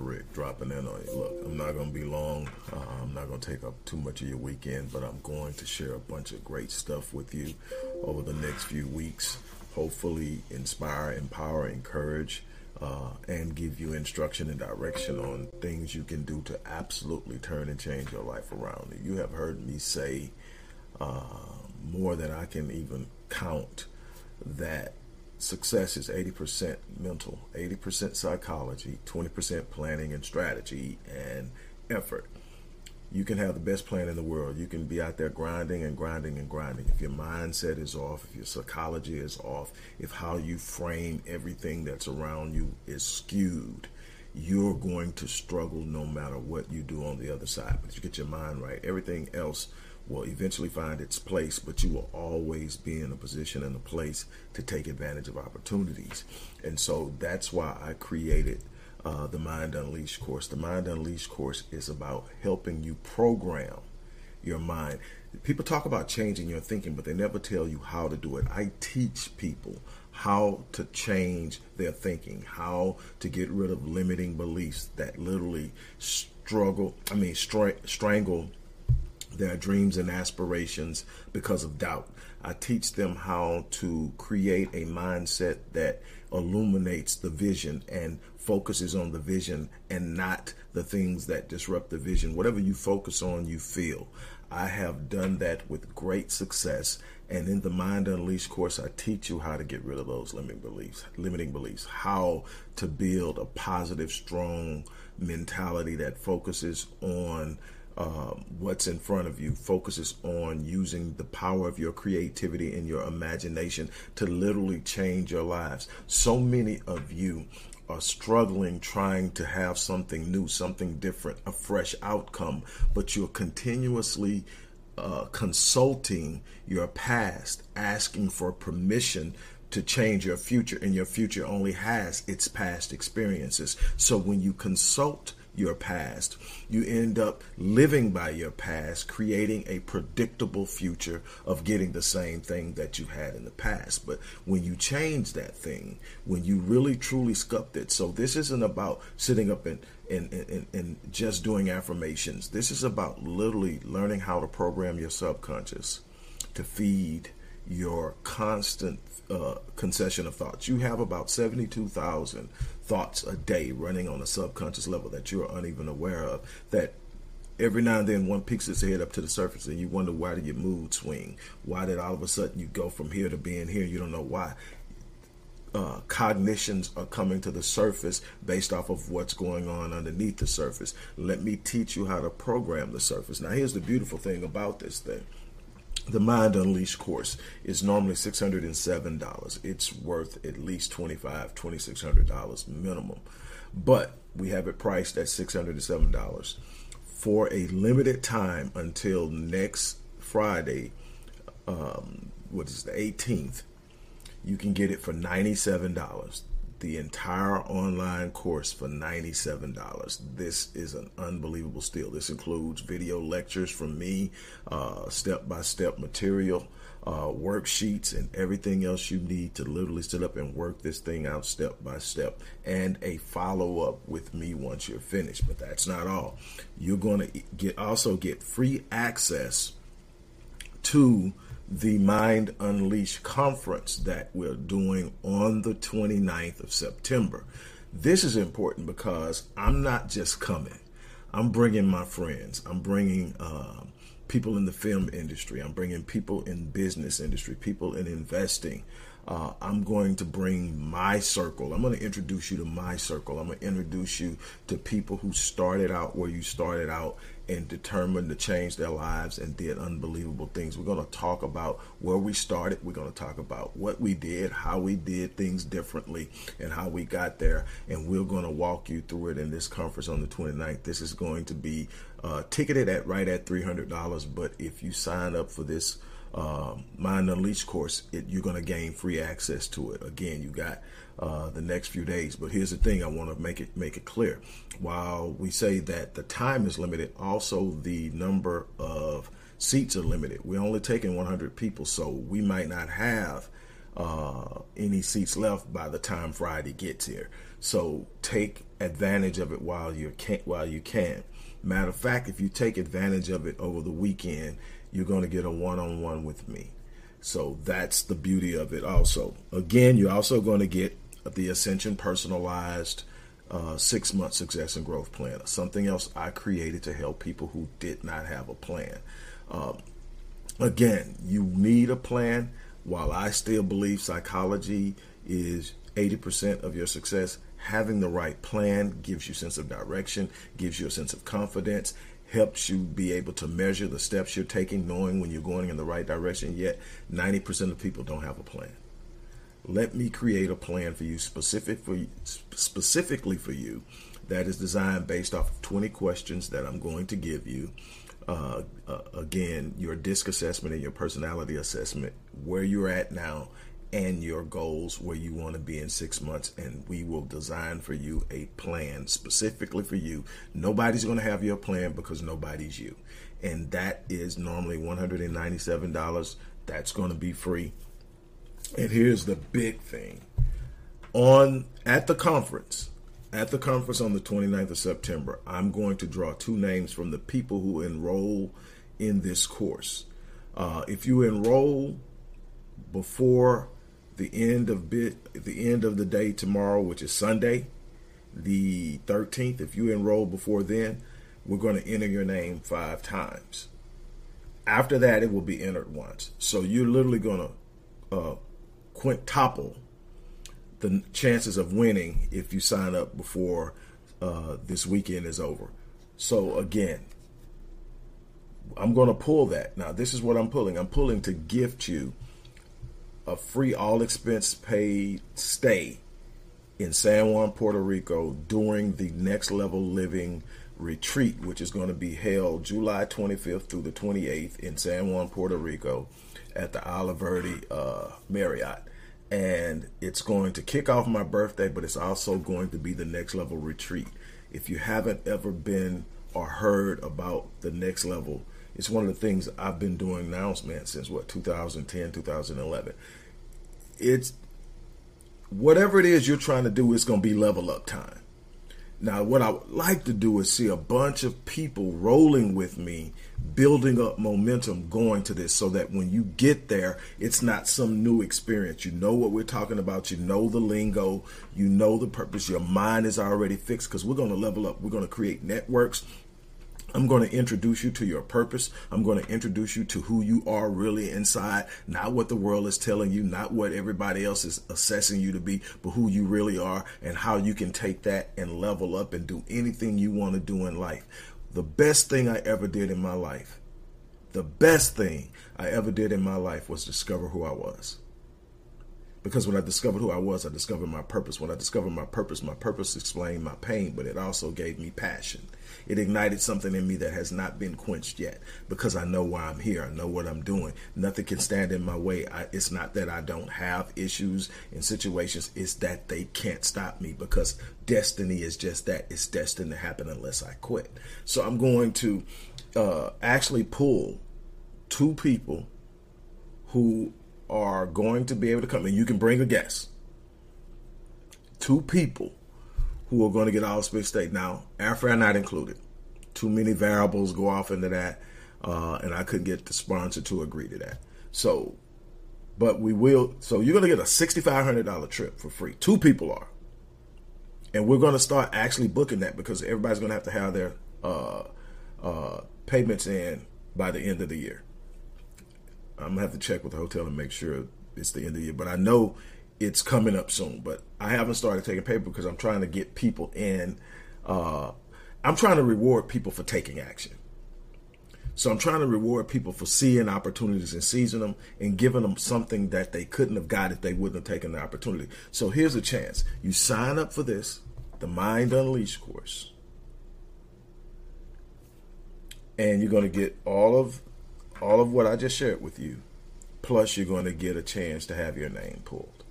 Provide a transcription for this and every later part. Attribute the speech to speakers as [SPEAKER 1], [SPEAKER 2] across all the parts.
[SPEAKER 1] Rick dropping in on you. Look, I'm not going to be long. Uh, I'm not going to take up too much of your weekend, but I'm going to share a bunch of great stuff with you over the next few weeks. Hopefully, inspire, empower, encourage, uh, and give you instruction and direction on things you can do to absolutely turn and change your life around. You have heard me say uh, more than I can even count that success is 80% mental, 80% psychology, 20% planning and strategy and effort. You can have the best plan in the world. You can be out there grinding and grinding and grinding. If your mindset is off, if your psychology is off, if how you frame everything that's around you is skewed, you're going to struggle no matter what you do on the other side. But if you get your mind right, everything else will eventually find its place, but you will always be in a position and a place to take advantage of opportunities. And so that's why I created uh, the Mind Unleashed course. The Mind Unleashed course is about helping you program your mind. People talk about changing your thinking, but they never tell you how to do it. I teach people how to change their thinking, how to get rid of limiting beliefs that literally struggle, I mean, stra- strangle their dreams and aspirations because of doubt. I teach them how to create a mindset that illuminates the vision and focuses on the vision and not the things that disrupt the vision. Whatever you focus on, you feel. I have done that with great success. And in the Mind Unleashed course, I teach you how to get rid of those limiting beliefs, limiting beliefs, how to build a positive, strong mentality that focuses on um, what's in front of you focuses on using the power of your creativity and your imagination to literally change your lives. So many of you are struggling trying to have something new, something different, a fresh outcome, but you're continuously uh, consulting your past, asking for permission to change your future, and your future only has its past experiences. So when you consult your past. You end up living by your past, creating a predictable future of getting the same thing that you had in the past. But when you change that thing, when you really truly sculpt it, so this isn't about sitting up and and, and, and just doing affirmations. This is about literally learning how to program your subconscious to feed your constant uh, concession of thoughts. You have about 72,000 thoughts a day running on a subconscious level that you're uneven aware of. That every now and then one peeks its head up to the surface and you wonder why did your mood swing? Why did all of a sudden you go from here to being here? You don't know why. Uh, cognitions are coming to the surface based off of what's going on underneath the surface. Let me teach you how to program the surface. Now, here's the beautiful thing about this thing the Mind Unleashed course is normally $607. It's worth at least $2,500, $2,600 minimum. But we have it priced at $607 for a limited time until next Friday, um, what is the 18th. You can get it for $97 the entire online course for $97. This is an unbelievable steal. This includes video lectures from me, step by step material, uh, worksheets, and everything else you need to literally sit up and work this thing out step by step, and a follow up with me once you're finished. But that's not all. You're going to get also get free access to the Mind Unleashed conference that we're doing on the 29th of September. This is important because I'm not just coming, I'm bringing my friends, I'm bringing uh, people in the film industry, I'm bringing people in business industry, people in investing. Uh, I'm going to bring my circle. I'm going to introduce you to my circle. I'm going to introduce you to people who started out where you started out and determined to change their lives and did unbelievable things. We're going to talk about where we started. We're going to talk about what we did, how we did things differently, and how we got there. And we're going to walk you through it in this conference on the 29th. This is going to be uh, ticketed at right at $300. But if you sign up for this uh, Mind Unleashed course, it, you're going to gain free access to it. Again, you got uh, the next few days. But here's the thing: I want to make it make it clear. While we say that the time is limited, also the number of seats are limited. We're only taking 100 people, so we might not have uh, any seats left by the time Friday gets here. So take advantage of it while you can. While you can. Matter of fact, if you take advantage of it over the weekend, you're going to get a one-on-one with me. So that's the beauty of it. Also, again, you're also going to get the Ascension personalized uh, six month success and growth plan. Something else I created to help people who did not have a plan. Um, again, you need a plan. While I still believe psychology is 80% of your success, having the right plan gives you a sense of direction, gives you a sense of confidence, helps you be able to measure the steps you're taking, knowing when you're going in the right direction. Yet 90% of people don't have a plan. Let me create a plan for you, specific for specifically for you, that is designed based off of 20 questions that I'm going to give you. Uh, uh, again, your disc assessment and your personality assessment, where you're at now, and your goals where you want to be in six months. And we will design for you a plan specifically for you. Nobody's going to have your plan because nobody's you. And that is normally $197. That's going to be free. And here's the big thing on at the conference, at the conference on the 29th of September, I'm going to draw two names from the people who enroll in this course. Uh, if you enroll before the end of bit the end of the day tomorrow, which is Sunday, the 13th. If you enroll before then, we're going to enter your name five times. After that, it will be entered once. So you're literally going to uh, quintuple the chances of winning if you sign up before uh, this weekend is over. So again, I'm going to pull that. Now, this is what I'm pulling. I'm pulling to gift you a free all expense paid stay in San Juan, Puerto Rico during the Next Level Living retreat, which is going to be held July 25th through the 28th in San Juan, Puerto Rico at the Oliverde uh, Marriott. And it's going to kick off my birthday, but it's also going to be the Next Level retreat. If you haven't ever been or heard about the Next Level, it's one of the things I've been doing now, man, since what 2010, 2011 it's whatever it is you're trying to do, it's going to be level up time. Now, what I would like to do is see a bunch of people rolling with me, building up momentum going to this so that when you get there, it's not some new experience. You know what we're talking about, you know the lingo, you know the purpose, your mind is already fixed because we're going to level up. We're going to create networks, I'm going to introduce you to your purpose. I'm going to introduce you to who you are really inside, not what the world is telling you, not what everybody else is assessing you to be, but who you really are and how you can take that and level up and do anything you want to do in life. The best thing I ever did in my life, the best thing I ever did in my life was discover who I was. Because when I discovered who I was, I discovered my purpose. When I discovered my purpose, my purpose explained my pain, but it also gave me passion. It ignited something in me that has not been quenched yet because I know why I'm here. I know what I'm doing. Nothing can stand in my way. I, it's not that I don't have issues and situations, it's that they can't stop me because destiny is just that. It's destined to happen unless I quit. So I'm going to uh, actually pull two people who are going to be able to come and you can bring a guest. Two people who are going to get all space state. Now, airfare not included. Too many variables go off into that, uh, and I couldn't get the sponsor to agree to that. So, but we will. So you're going to get a sixty-five hundred dollar trip for free. Two people are, and we're going to start actually booking that because everybody's going to have to have their uh, uh, payments in by the end of the year. I'm gonna have to check with the hotel and make sure it's the end of the year. But I know it's coming up soon. But I haven't started taking paper because I'm trying to get people in. Uh, I'm trying to reward people for taking action. So I'm trying to reward people for seeing opportunities and seizing them and giving them something that they couldn't have got if they wouldn't have taken the opportunity. So here's a chance. You sign up for this, the Mind Unleashed course. And you're going to get all of all of what I just shared with you. Plus you're going to get a chance to have your name pulled.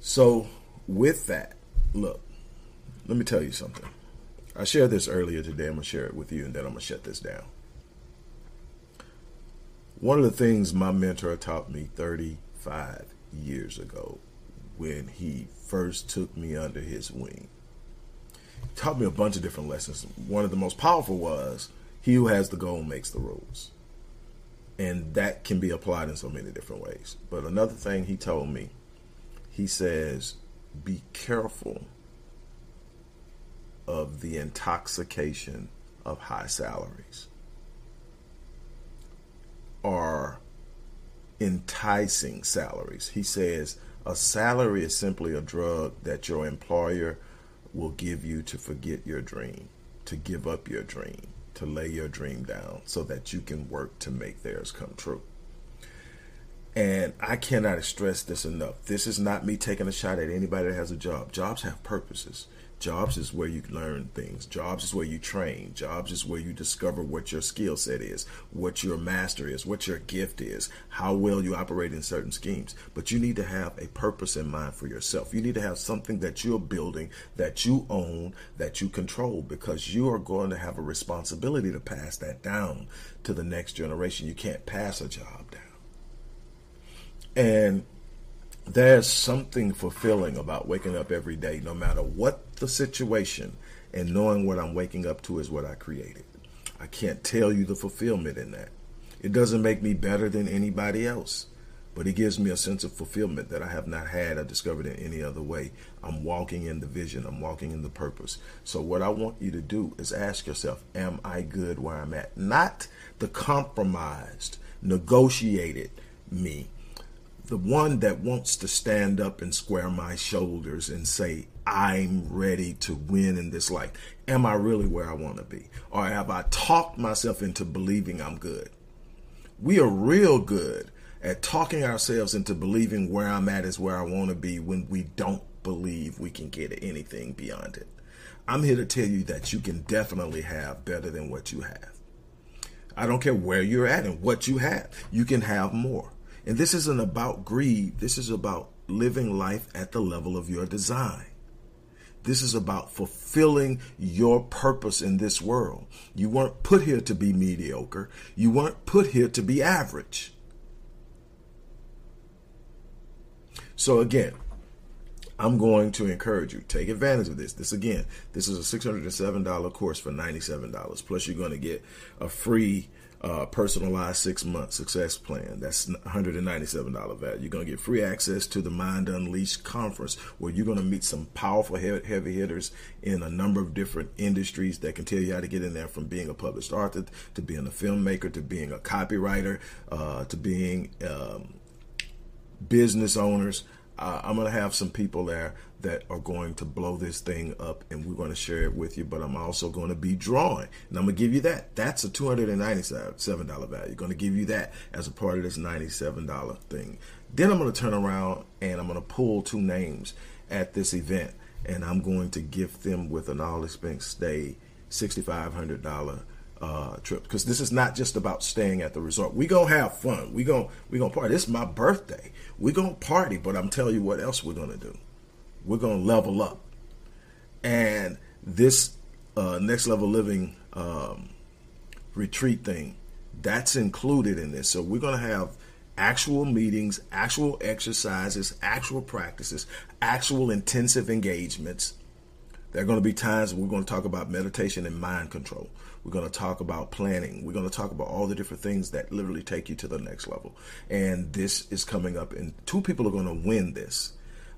[SPEAKER 1] So, with that, look, let me tell you something. I shared this earlier today. I'm going to share it with you and then I'm going to shut this down. One of the things my mentor taught me 35 years ago when he first took me under his wing taught me a bunch of different lessons. One of the most powerful was he who has the goal makes the rules. And that can be applied in so many different ways. But another thing he told me, he says, be careful of the intoxication of high salaries or enticing salaries. He says a salary is simply a drug that your employer will give you to forget your dream, to give up your dream, to lay your dream down so that you can work to make theirs come true. And I cannot stress this enough. This is not me taking a shot at anybody that has a job. Jobs have purposes. Jobs is where you learn things. Jobs is where you train. Jobs is where you discover what your skill set is, what your master is, what your gift is, how well you operate in certain schemes. But you need to have a purpose in mind for yourself. You need to have something that you're building, that you own, that you control, because you are going to have a responsibility to pass that down to the next generation. You can't pass a job down. And there's something fulfilling about waking up every day, no matter what the situation, and knowing what I'm waking up to is what I created. I can't tell you the fulfillment in that. It doesn't make me better than anybody else, but it gives me a sense of fulfillment that I have not had or discovered in any other way. I'm walking in the vision, I'm walking in the purpose. So, what I want you to do is ask yourself, Am I good where I'm at? Not the compromised, negotiated me the one that wants to stand up and square my shoulders and say, I'm ready to win in this life. Am I really where I want to be? Or have I talked myself into believing I'm good? We are real good at talking ourselves into believing where I'm at is where I want to be when we don't believe we can get anything beyond it. I'm here to tell you that you can definitely have better than what you have. I don't care where you're at and what you have, you can have more. And this isn't about greed. This is about living life at the level of your design. This is about fulfilling your purpose in this world. You weren't put here to be mediocre. You weren't put here to be average. So again, I'm going to encourage you take advantage of this. This again, this is a $607 course for $97. Plus you're going to get a free uh, personalized six month success plan. That's $197 value. You're going to get free access to the Mind Unleashed conference where you're going to meet some powerful heavy hitters in a number of different industries that can tell you how to get in there from being a published author to being a filmmaker to being a copywriter uh, to being um, business owners. Uh, I'm going to have some people there that are going to blow this thing up and we're going to share it with you but i'm also going to be drawing. And i'm going to give you that. That's a $297 value. Going to give you that as a part of this $97 thing. Then i'm going to turn around and i'm going to pull two names at this event and i'm going to gift them with an all expense stay $6500 uh, trip because this is not just about staying at the resort. We gonna have fun. We gonna we gonna party. Is my birthday. We gonna party, but I'm telling you what else we're gonna do we're to level up. And this uh, next level living um, retreat thing, that's included in this. So we're to have actual meetings, actual exercises, actual practices, actual intensive engagements. There are going to be times we're going to talk about meditation and mind control. We're going to talk about planning. We're going to talk about all the different things that literally take you to the next level. And this is coming up, and two people are going to win this.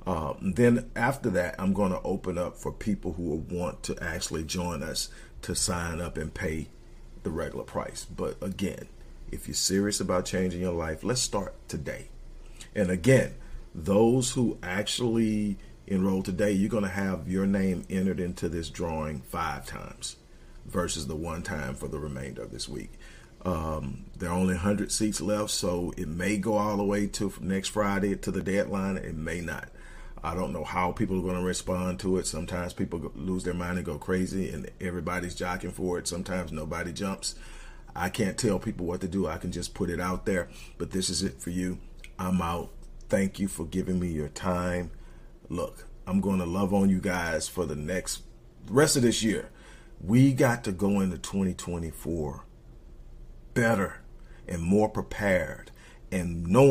[SPEAKER 1] Uh, then after that, I'm going to open up for people who want to actually join us to sign up and pay the regular price. But again, if you're serious about changing your life, let's start today. And again, those who actually enroll today, you're going to have your name entered into this drawing five times versus the one time for the remainder of this week. Um, there are only 100 seats left, so it may go all the way to next Friday to the deadline. It may not. I don't know how people are going to respond to it. Sometimes people lose their mind and go crazy, and everybody's jockeying for it. Sometimes nobody jumps. I can't tell people what to do. I can just put it out there. But this is it for you. I'm out. Thank you for giving me your time. Look, I'm going to love on you guys for the next rest of this year. We got to go into 2024 better and more prepared and knowing